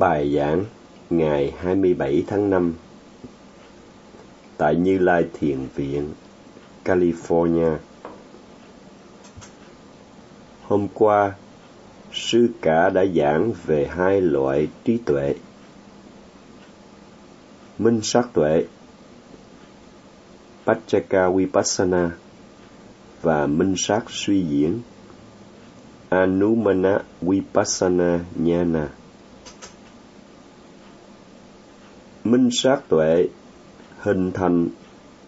Bài giảng ngày 27 tháng 5 tại Như Lai Thiền Viện, California. Hôm qua, sư cả đã giảng về hai loại trí tuệ. Minh sát tuệ, Pachaka Vipassana và minh sát suy diễn, Anumana Vipassana Jnana. Minh sát tuệ hình thành,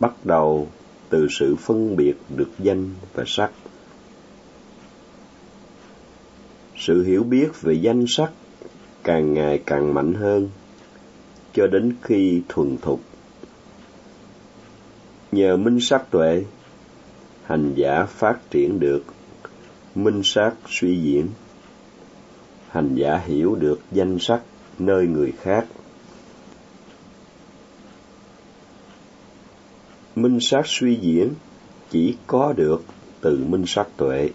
bắt đầu từ sự phân biệt được danh và sắc. Sự hiểu biết về danh sắc càng ngày càng mạnh hơn, cho đến khi thuần thục. Nhờ minh sát tuệ, hành giả phát triển được minh sát suy diễn. Hành giả hiểu được danh sắc nơi người khác. Minh sát suy diễn chỉ có được từ minh sát tuệ.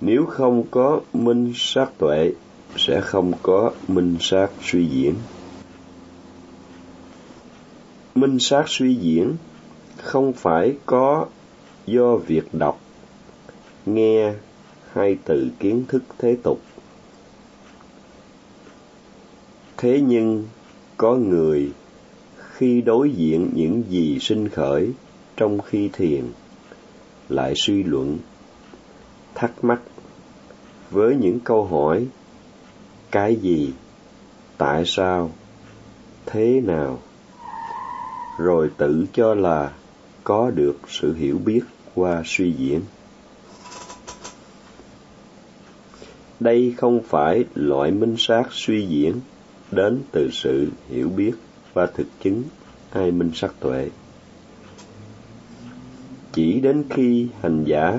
Nếu không có minh sát tuệ, sẽ không có minh sát suy diễn. Minh sát suy diễn không phải có do việc đọc, nghe hay từ kiến thức thế tục. Thế nhưng có người khi đối diện những gì sinh khởi trong khi thiền, lại suy luận, thắc mắc với những câu hỏi, cái gì? Tại sao? Thế nào? Rồi tự cho là có được sự hiểu biết qua suy diễn. Đây không phải loại minh sát suy diễn đến từ sự hiểu biết và thực chứng ai minh sắc tuệ. Chỉ đến khi hành giả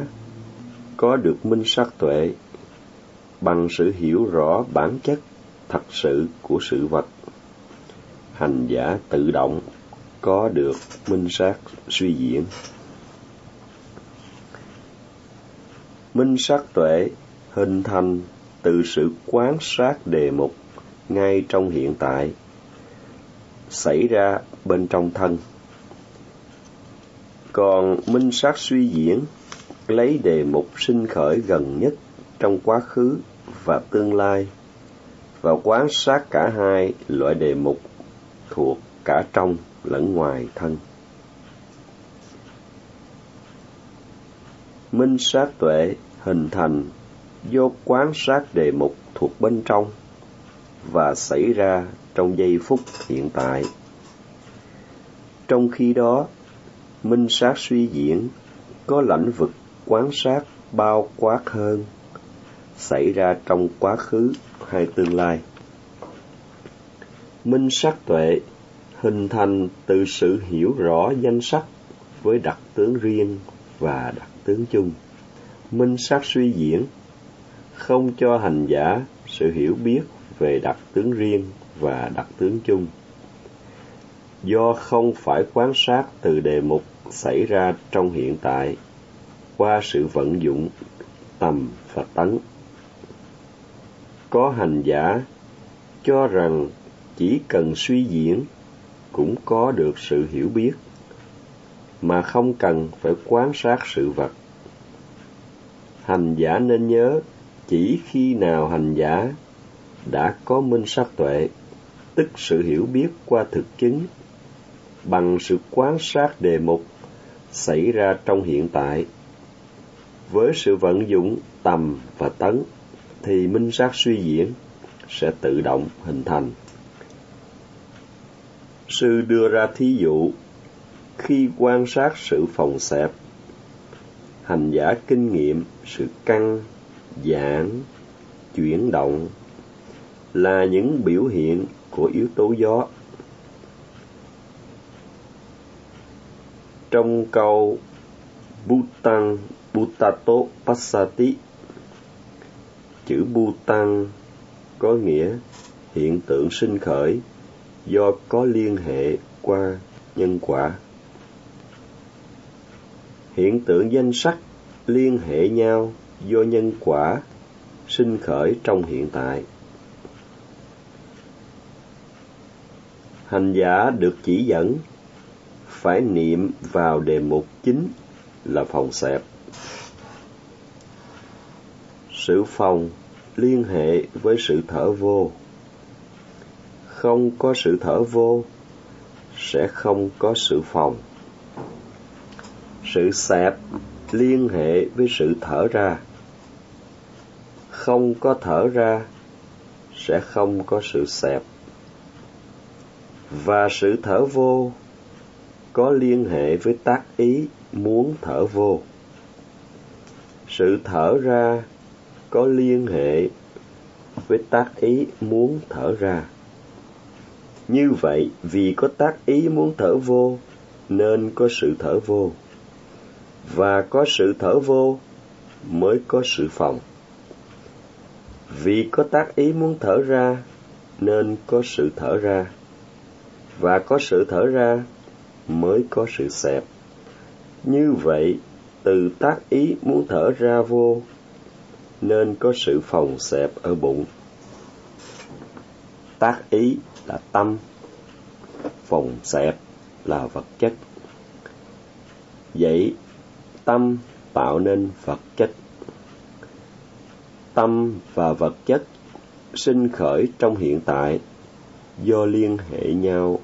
có được minh sắc tuệ bằng sự hiểu rõ bản chất thật sự của sự vật, hành giả tự động có được minh sát suy diễn. Minh sắc tuệ hình thành từ sự quán sát đề mục ngay trong hiện tại xảy ra bên trong thân. Còn minh sát suy diễn, lấy đề mục sinh khởi gần nhất trong quá khứ và tương lai, và quán sát cả hai loại đề mục thuộc cả trong lẫn ngoài thân. Minh sát tuệ hình thành do quán sát đề mục thuộc bên trong và xảy ra trong giây phút hiện tại. Trong khi đó, minh sát suy diễn có lãnh vực quán sát bao quát hơn, xảy ra trong quá khứ hay tương lai. Minh sát tuệ hình thành từ sự hiểu rõ danh sắc với đặc tướng riêng và đặc tướng chung. Minh sát suy diễn không cho hành giả sự hiểu biết về đặc tướng riêng và đặc tướng chung. Do không phải quan sát từ đề mục xảy ra trong hiện tại, qua sự vận dụng tầm và tấn. Có hành giả cho rằng chỉ cần suy diễn cũng có được sự hiểu biết, mà không cần phải quan sát sự vật. Hành giả nên nhớ chỉ khi nào hành giả đã có minh sắc tuệ tức sự hiểu biết qua thực chứng, bằng sự quan sát đề mục xảy ra trong hiện tại. Với sự vận dụng tầm và tấn, thì minh sát suy diễn sẽ tự động hình thành. Sư đưa ra thí dụ, khi quan sát sự phòng xẹp, hành giả kinh nghiệm sự căng giãn chuyển động là những biểu hiện của yếu tố gió. Trong câu Bhutan Bhutato Passati, chữ Bhutan có nghĩa hiện tượng sinh khởi do có liên hệ qua nhân quả. Hiện tượng danh sắc liên hệ nhau do nhân quả sinh khởi trong hiện tại hành giả được chỉ dẫn, phải niệm vào đề mục chính là phòng xẹp. Sự phòng liên hệ với sự thở vô. Không có sự thở vô, sẽ không có sự phòng. Sự xẹp liên hệ với sự thở ra. Không có thở ra, sẽ không có sự xẹp và sự thở vô có liên hệ với tác ý muốn thở vô. Sự thở ra có liên hệ với tác ý muốn thở ra. Như vậy, vì có tác ý muốn thở vô, nên có sự thở vô. Và có sự thở vô mới có sự phòng. Vì có tác ý muốn thở ra, nên có sự thở ra và có sự thở ra mới có sự xẹp. Như vậy, từ tác ý muốn thở ra vô, nên có sự phòng xẹp ở bụng. Tác ý là tâm, phòng xẹp là vật chất. Vậy, tâm tạo nên vật chất. Tâm và vật chất sinh khởi trong hiện tại do liên hệ nhau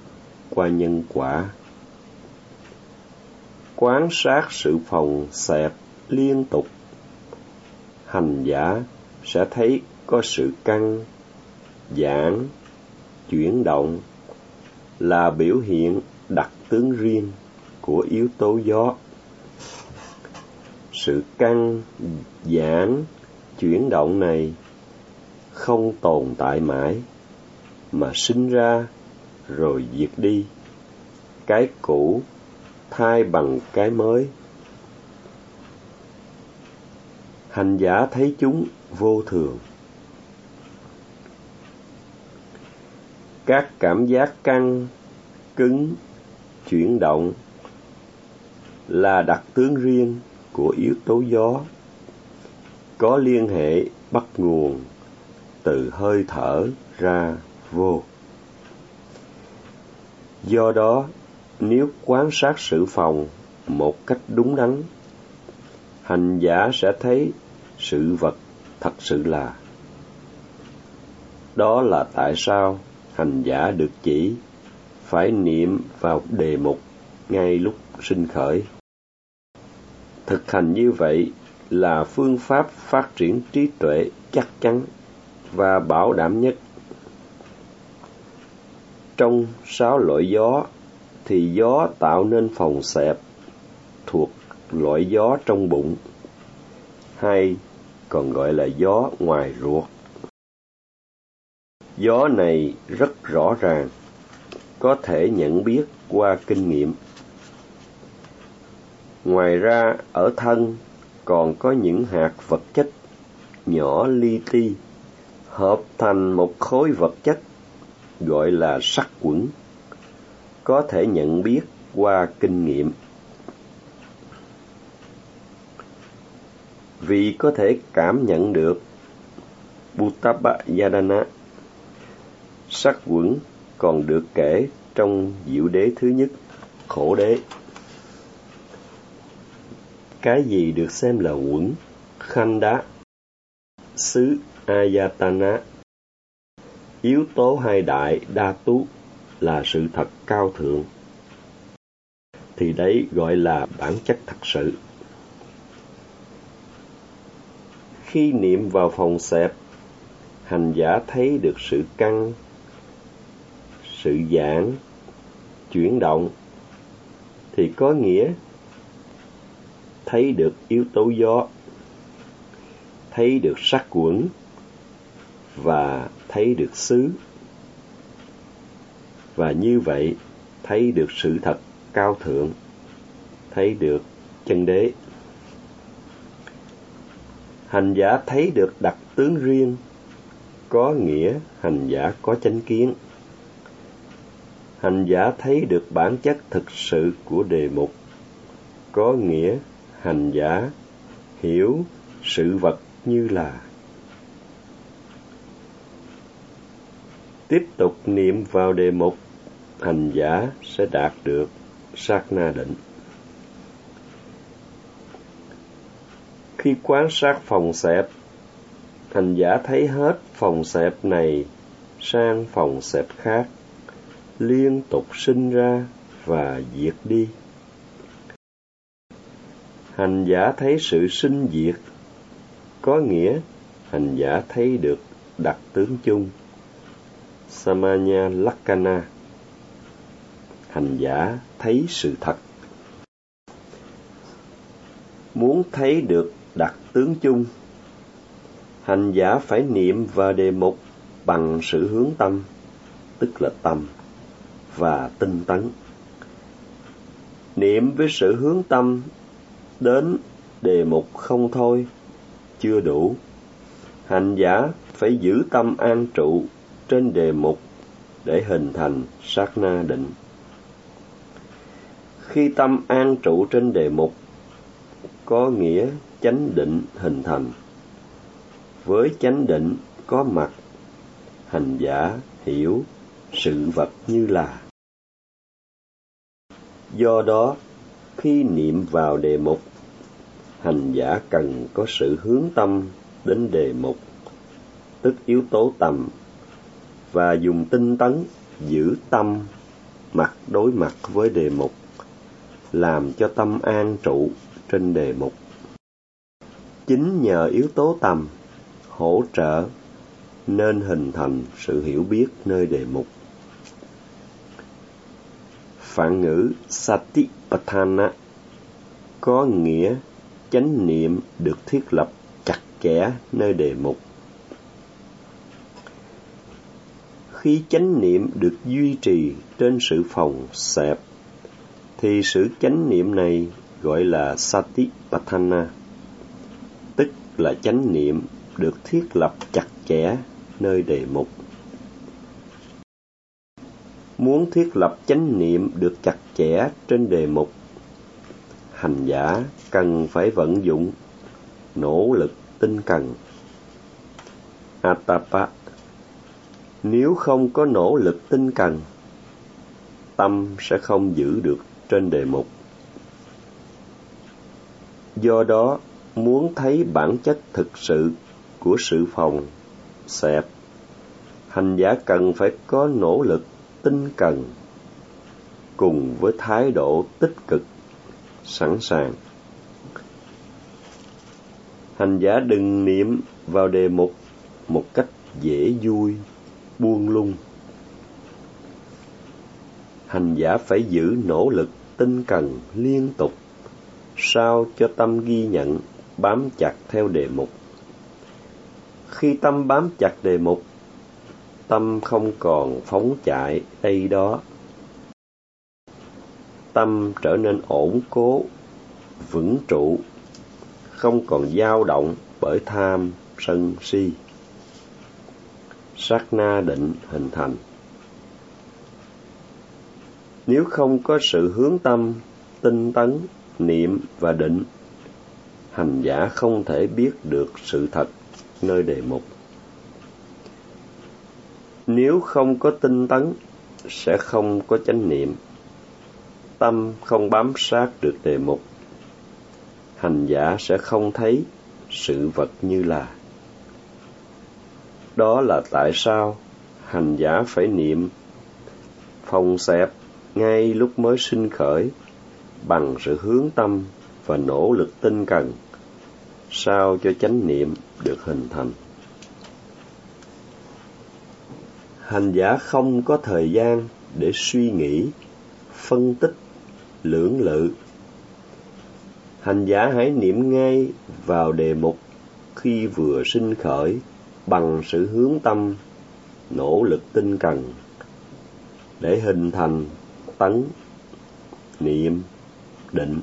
qua nhân quả. Quán sát sự phòng xẹp liên tục. Hành giả sẽ thấy có sự căng, giãn, chuyển động là biểu hiện đặc tướng riêng của yếu tố gió. Sự căng, giãn, chuyển động này không tồn tại mãi mà sinh ra rồi diệt đi. Cái cũ thay bằng cái mới. Hành giả thấy chúng vô thường. Các cảm giác căng, cứng, chuyển động là đặc tướng riêng của yếu tố gió, có liên hệ bắt nguồn từ hơi thở ra vô. Do đó, nếu quan sát sự phòng một cách đúng đắn, hành giả sẽ thấy sự vật thật sự là. Đó là tại sao hành giả được chỉ phải niệm vào đề mục ngay lúc sinh khởi. Thực hành như vậy là phương pháp phát triển trí tuệ chắc chắn và bảo đảm nhất trong sáu loại gió, thì gió tạo nên phòng xẹp thuộc loại gió trong bụng, hay còn gọi là gió ngoài ruột. Gió này rất rõ ràng, có thể nhận biết qua kinh nghiệm. Ngoài ra, ở thân còn có những hạt vật chất nhỏ li ti, hợp thành một khối vật chất gọi là sắc quẩn, có thể nhận biết qua kinh nghiệm. Vì có thể cảm nhận được Buttapa Yadana sắc quẩn còn được kể trong diệu đế thứ nhất, khổ đế. Cái gì được xem là quẩn? Khanh đá, xứ ayatana yếu tố hai đại đa tú là sự thật cao thượng. Thì đấy gọi là bản chất thật sự. Khi niệm vào phòng xẹp, hành giả thấy được sự căng, sự giãn, chuyển động, thì có nghĩa thấy được yếu tố gió, thấy được sắc quẩn và thấy được xứ. Và như vậy, thấy được sự thật cao thượng, thấy được chân đế. Hành giả thấy được đặc tướng riêng, có nghĩa hành giả có chánh kiến. Hành giả thấy được bản chất thực sự của đề mục, có nghĩa hành giả hiểu sự vật như là Tiếp tục niệm vào đề mục, hành giả sẽ đạt được sát na định. Khi quan sát phòng xẹp, hành giả thấy hết phòng xẹp này sang phòng xẹp khác, liên tục sinh ra và diệt đi. Hành giả thấy sự sinh diệt, có nghĩa hành giả thấy được đặc tướng chung. Samanya Lakana Hành giả thấy sự thật. Muốn thấy được đặc tướng chung, hành giả phải niệm và đề mục bằng sự hướng tâm, tức là tâm, và tinh tấn. Niệm với sự hướng tâm đến đề mục không thôi, chưa đủ. Hành giả phải giữ tâm an trụ trên đề mục để hình thành sát na định. Khi tâm an trụ trên đề mục, có nghĩa chánh định hình thành. Với chánh định có mặt, hành giả hiểu sự vật như là. Do đó, khi niệm vào đề mục, hành giả cần có sự hướng tâm đến đề mục, tức yếu tố tầm, và dùng tinh tấn giữ tâm mặt đối mặt với đề mục, làm cho tâm an trụ trên đề mục. Chính nhờ yếu tố tầm hỗ trợ nên hình thành sự hiểu biết nơi đề mục. Phản ngữ Satipatthana có nghĩa chánh niệm được thiết lập chặt chẽ nơi đề mục. Khi chánh niệm được duy trì trên sự phòng xẹp, thì sự chánh niệm này gọi là Satipatthana, tức là chánh niệm được thiết lập chặt chẽ nơi đề mục. Muốn thiết lập chánh niệm được chặt chẽ trên đề mục, hành giả cần phải vận dụng nỗ lực tinh cần. Atapa nếu không có nỗ lực tinh cần, tâm sẽ không giữ được trên đề mục. Do đó, muốn thấy bản chất thực sự của sự phòng xẹp, hành giả cần phải có nỗ lực tinh cần cùng với thái độ tích cực sẵn sàng hành giả đừng niệm vào đề mục một cách dễ vui buông lung. Hành giả phải giữ nỗ lực tinh cần liên tục, sao cho tâm ghi nhận, bám chặt theo đề mục. Khi tâm bám chặt đề mục, tâm không còn phóng chạy đây đó. Tâm trở nên ổn cố, vững trụ, không còn dao động bởi tham sân si sát na định hình thành. Nếu không có sự hướng tâm, tinh tấn, niệm và định, hành giả không thể biết được sự thật nơi đề mục. Nếu không có tinh tấn, sẽ không có chánh niệm. Tâm không bám sát được đề mục. Hành giả sẽ không thấy sự vật như là đó là tại sao hành giả phải niệm phòng xẹp ngay lúc mới sinh khởi bằng sự hướng tâm và nỗ lực tinh cần, sao cho chánh niệm được hình thành? Hành giả không có thời gian để suy nghĩ, phân tích, lưỡng lự. Hành giả hãy niệm ngay vào đề mục khi vừa sinh khởi bằng sự hướng tâm, nỗ lực tinh cần, để hình thành tấn, niệm, định.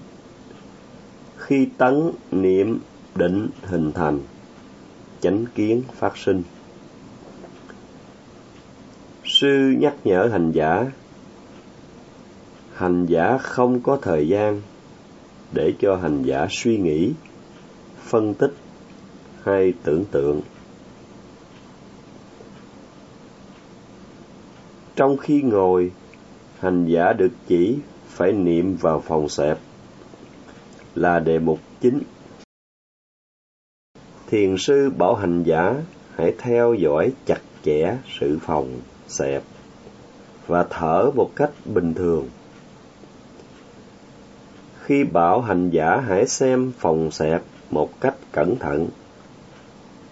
Khi tấn, niệm, định hình thành, chánh kiến phát sinh. Sư nhắc nhở hành giả hành giả không có thời gian để cho hành giả suy nghĩ, phân tích hay tưởng tượng. Trong khi ngồi, hành giả được chỉ phải niệm vào phòng xẹp là đề mục chính. Thiền sư bảo hành giả hãy theo dõi chặt chẽ sự phòng xẹp và thở một cách bình thường. Khi bảo hành giả hãy xem phòng xẹp một cách cẩn thận,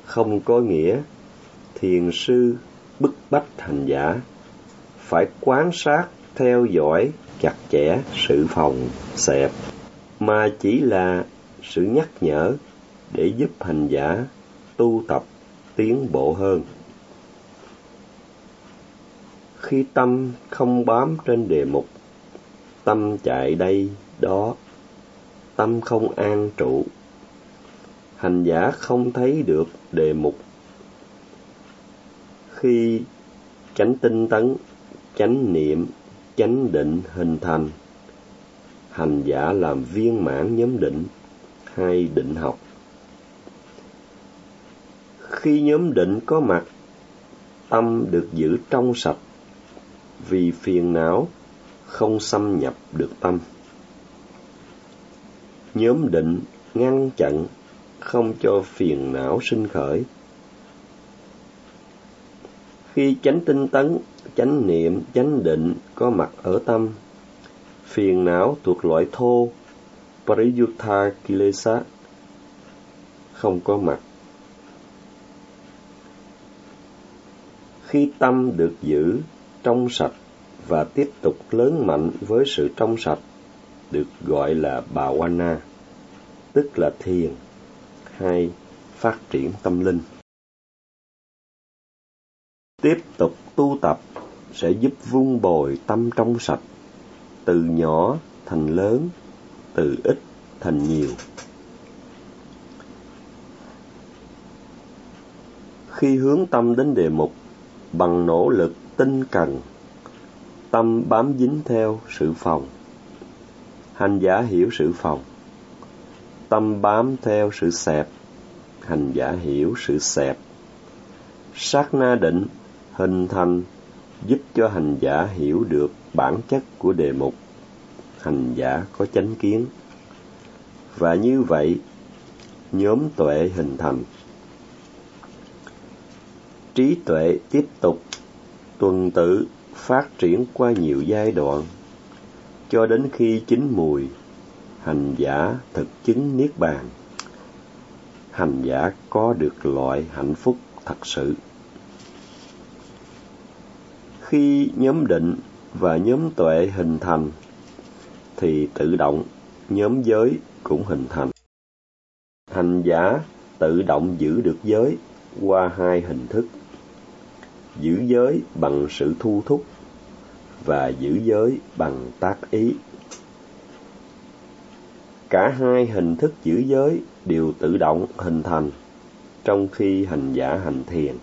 không có nghĩa thiền sư bức bách hành giả phải quan sát, theo dõi chặt chẽ sự phòng, xẹp, mà chỉ là sự nhắc nhở để giúp hành giả tu tập tiến bộ hơn. Khi tâm không bám trên đề mục, tâm chạy đây đó, tâm không an trụ, hành giả không thấy được đề mục. Khi chánh tinh tấn chánh niệm, chánh định hình thành. Hành giả làm viên mãn nhóm định, hay định học. Khi nhóm định có mặt, tâm được giữ trong sạch. Vì phiền não, không xâm nhập được tâm. Nhóm định ngăn chặn, không cho phiền não sinh khởi khi chánh tinh tấn, chánh niệm, chánh định có mặt ở tâm, phiền não thuộc loại thô pariyutta kilesa không có mặt. Khi tâm được giữ trong sạch và tiếp tục lớn mạnh với sự trong sạch, được gọi là bhavana, tức là thiền, hay phát triển tâm linh tiếp tục tu tập sẽ giúp vun bồi tâm trong sạch, từ nhỏ thành lớn, từ ít thành nhiều. Khi hướng tâm đến đề mục, bằng nỗ lực tinh cần, tâm bám dính theo sự phòng. Hành giả hiểu sự phòng, tâm bám theo sự xẹp. Hành giả hiểu sự xẹp. Sát na định hình thành, giúp cho hành giả hiểu được bản chất của đề mục. Hành giả có chánh kiến. Và như vậy, nhóm tuệ hình thành. Trí tuệ tiếp tục tuần tự phát triển qua nhiều giai đoạn, cho đến khi chín mùi, hành giả thực chứng niết bàn. Hành giả có được loại hạnh phúc thật sự khi nhóm định và nhóm tuệ hình thành, thì tự động nhóm giới cũng hình thành. Hành giả tự động giữ được giới qua hai hình thức, giữ giới bằng sự thu thúc và giữ giới bằng tác ý. Cả hai hình thức giữ giới đều tự động hình thành trong khi hành giả hành thiền.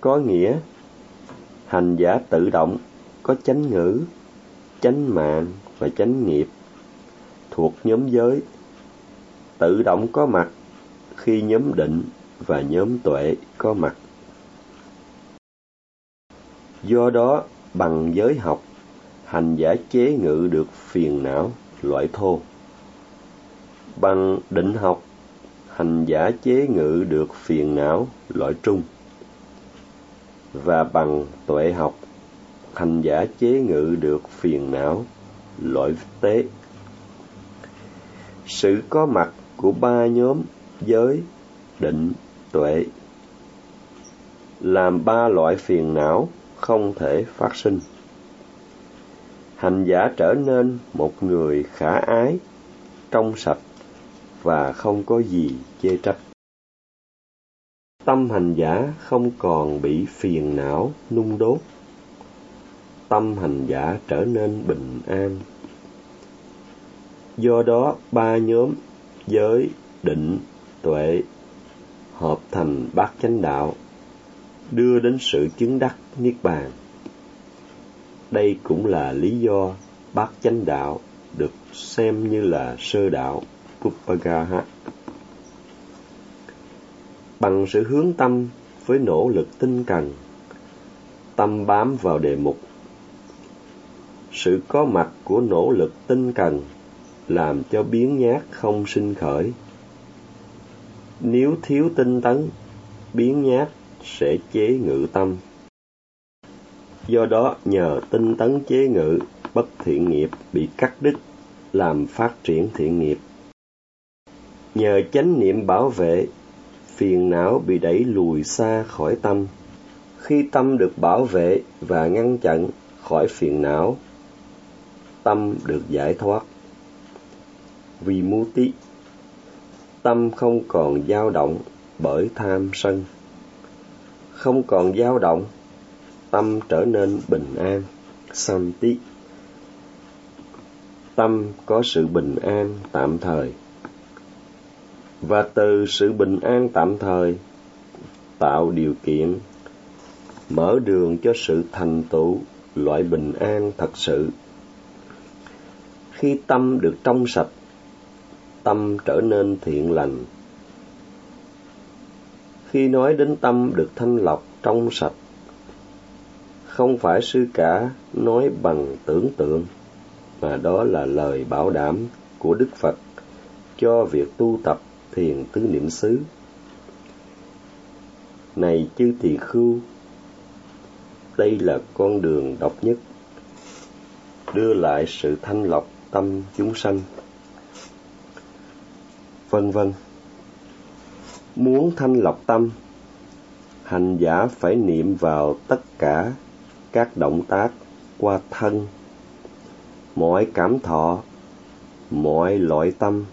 Có nghĩa hành giả tự động, có chánh ngữ, chánh mạng và chánh nghiệp. Thuộc nhóm giới, tự động có mặt khi nhóm định và nhóm tuệ có mặt. Do đó, bằng giới học, hành giả chế ngự được phiền não, loại thô. Bằng định học, hành giả chế ngự được phiền não, loại trung và bằng tuệ học, hành giả chế ngự được phiền não, loại tế. Sự có mặt của ba nhóm giới định tuệ làm ba loại phiền não không thể phát sinh. Hành giả trở nên một người khả ái, trong sạch và không có gì chê trách tâm hành giả không còn bị phiền não, nung đốt. Tâm hành giả trở nên bình an. Do đó, ba nhóm giới định tuệ hợp thành bát chánh đạo, đưa đến sự chứng đắc niết bàn. Đây cũng là lý do bát chánh đạo được xem như là sơ đạo Pupagaha. Bằng sự hướng tâm với nỗ lực tinh cần, tâm bám vào đề mục. Sự có mặt của nỗ lực tinh cần làm cho biến nhát không sinh khởi. Nếu thiếu tinh tấn, biến nhát sẽ chế ngự tâm. Do đó, nhờ tinh tấn chế ngự, bất thiện nghiệp bị cắt đứt, làm phát triển thiện nghiệp. Nhờ chánh niệm bảo vệ, phiền não bị đẩy lùi xa khỏi tâm. Khi tâm được bảo vệ và ngăn chặn khỏi phiền não, tâm được giải thoát. Vì tí tâm không còn dao động bởi tham sân. Không còn dao động, tâm trở nên bình an, sam tí. Tâm có sự bình an tạm thời và từ sự bình an tạm thời, tạo điều kiện, mở đường cho sự thành tựu loại bình an thật sự. Khi tâm được trong sạch, tâm trở nên thiện lành. Khi nói đến tâm được thanh lọc trong sạch, không phải sư cả nói bằng tưởng tượng, mà đó là lời bảo đảm của đức phật cho việc tu tập thiền tứ niệm xứ. Này chư tỳ khưu, đây là con đường độc nhất, đưa lại sự thanh lọc tâm chúng sanh. Vân vân, muốn thanh lọc tâm, hành giả phải niệm vào tất cả các động tác qua thân. Mọi cảm thọ, mọi loại tâm,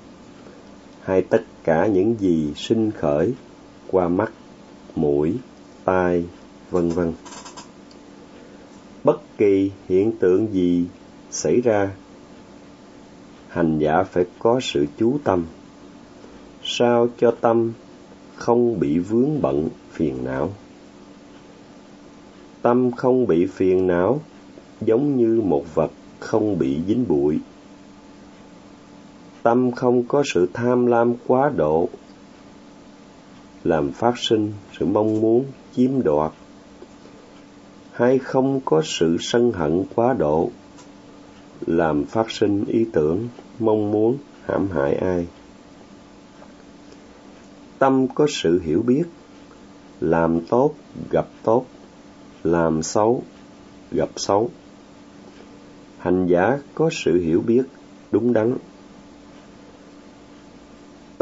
hay tất cả những gì sinh khởi qua mắt, mũi, tai, vân vân. Bất kỳ hiện tượng gì xảy ra, hành giả phải có sự chú tâm, sao cho tâm không bị vướng bận phiền não. Tâm không bị phiền não giống như một vật không bị dính bụi tâm không có sự tham lam quá độ, làm phát sinh sự mong muốn chiếm đoạt, hay không có sự sân hận quá độ, làm phát sinh ý tưởng, mong muốn, hãm hại ai. Tâm có sự hiểu biết, làm tốt, gặp tốt, làm xấu, gặp xấu. Hành giả có sự hiểu biết đúng đắn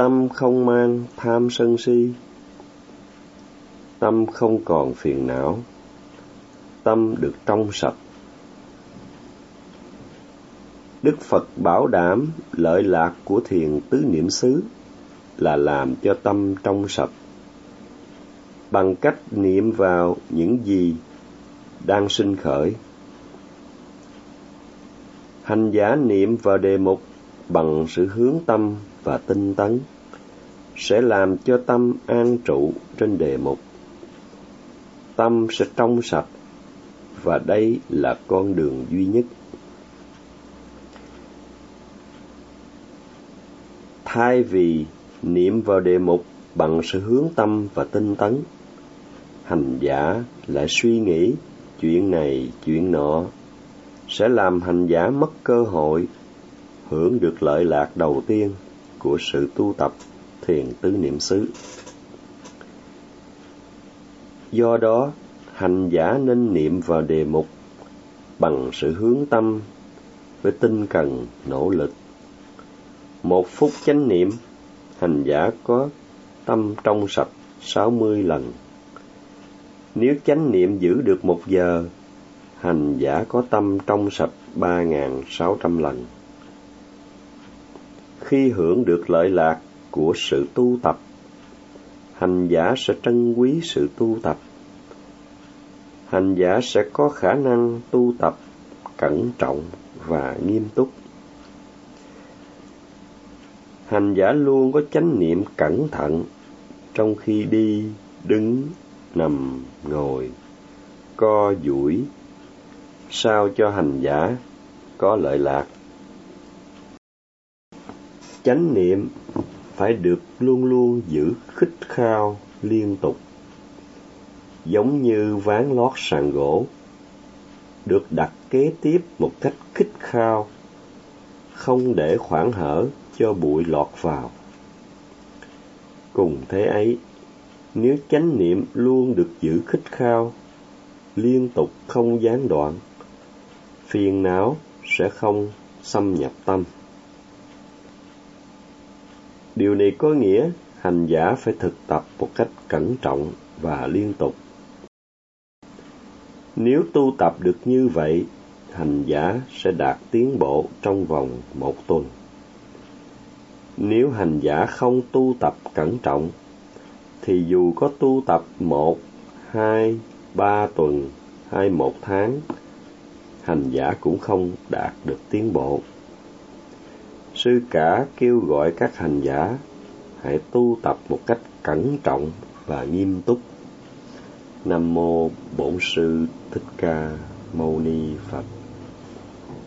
tâm không mang tham sân si, tâm không còn phiền não, tâm được trong sạch. Đức phật bảo đảm lợi lạc của thiền tứ niệm xứ là làm cho tâm trong sạch. Bằng cách niệm vào những gì đang sinh khởi. Hành giả niệm vào đề mục bằng sự hướng tâm và tinh tấn, sẽ làm cho tâm an trụ trên đề mục. Tâm sẽ trong sạch, và đây là con đường duy nhất. Thay vì niệm vào đề mục bằng sự hướng tâm và tinh tấn, hành giả lại suy nghĩ chuyện này, chuyện nọ, sẽ làm hành giả mất cơ hội, hưởng được lợi lạc đầu tiên của sự tu tập thiền tứ niệm xứ. Do đó, hành giả nên niệm vào đề mục bằng sự hướng tâm với tinh cần nỗ lực. Một phút chánh niệm, hành giả có tâm trong sạch sáu mươi lần. Nếu chánh niệm giữ được một giờ, hành giả có tâm trong sạch ba sáu trăm lần. Khi hưởng được lợi lạc của sự tu tập, hành giả sẽ trân quý sự tu tập. Hành giả sẽ có khả năng tu tập cẩn trọng và nghiêm túc. Hành giả luôn có chánh niệm cẩn thận trong khi đi, đứng, nằm, ngồi, co duỗi, sao cho hành giả có lợi lạc chánh niệm phải được luôn luôn giữ khích khao liên tục giống như ván lót sàn gỗ, được đặt kế tiếp một cách khích khao, không để khoảng hở cho bụi lọt vào. Cùng thế ấy, nếu chánh niệm luôn được giữ khích khao, liên tục không gián đoạn, phiền não sẽ không xâm nhập tâm. Điều này có nghĩa hành giả phải thực tập một cách cẩn trọng và liên tục. Nếu tu tập được như vậy, hành giả sẽ đạt tiến bộ trong vòng một tuần. Nếu hành giả không tu tập cẩn trọng, thì dù có tu tập một, hai, ba tuần hay một tháng, hành giả cũng không đạt được tiến bộ. Sư cả kêu gọi các hành giả hãy tu tập một cách cẩn trọng và nghiêm túc. Nam mô Bổn sư Thích Ca Mâu Ni Phật.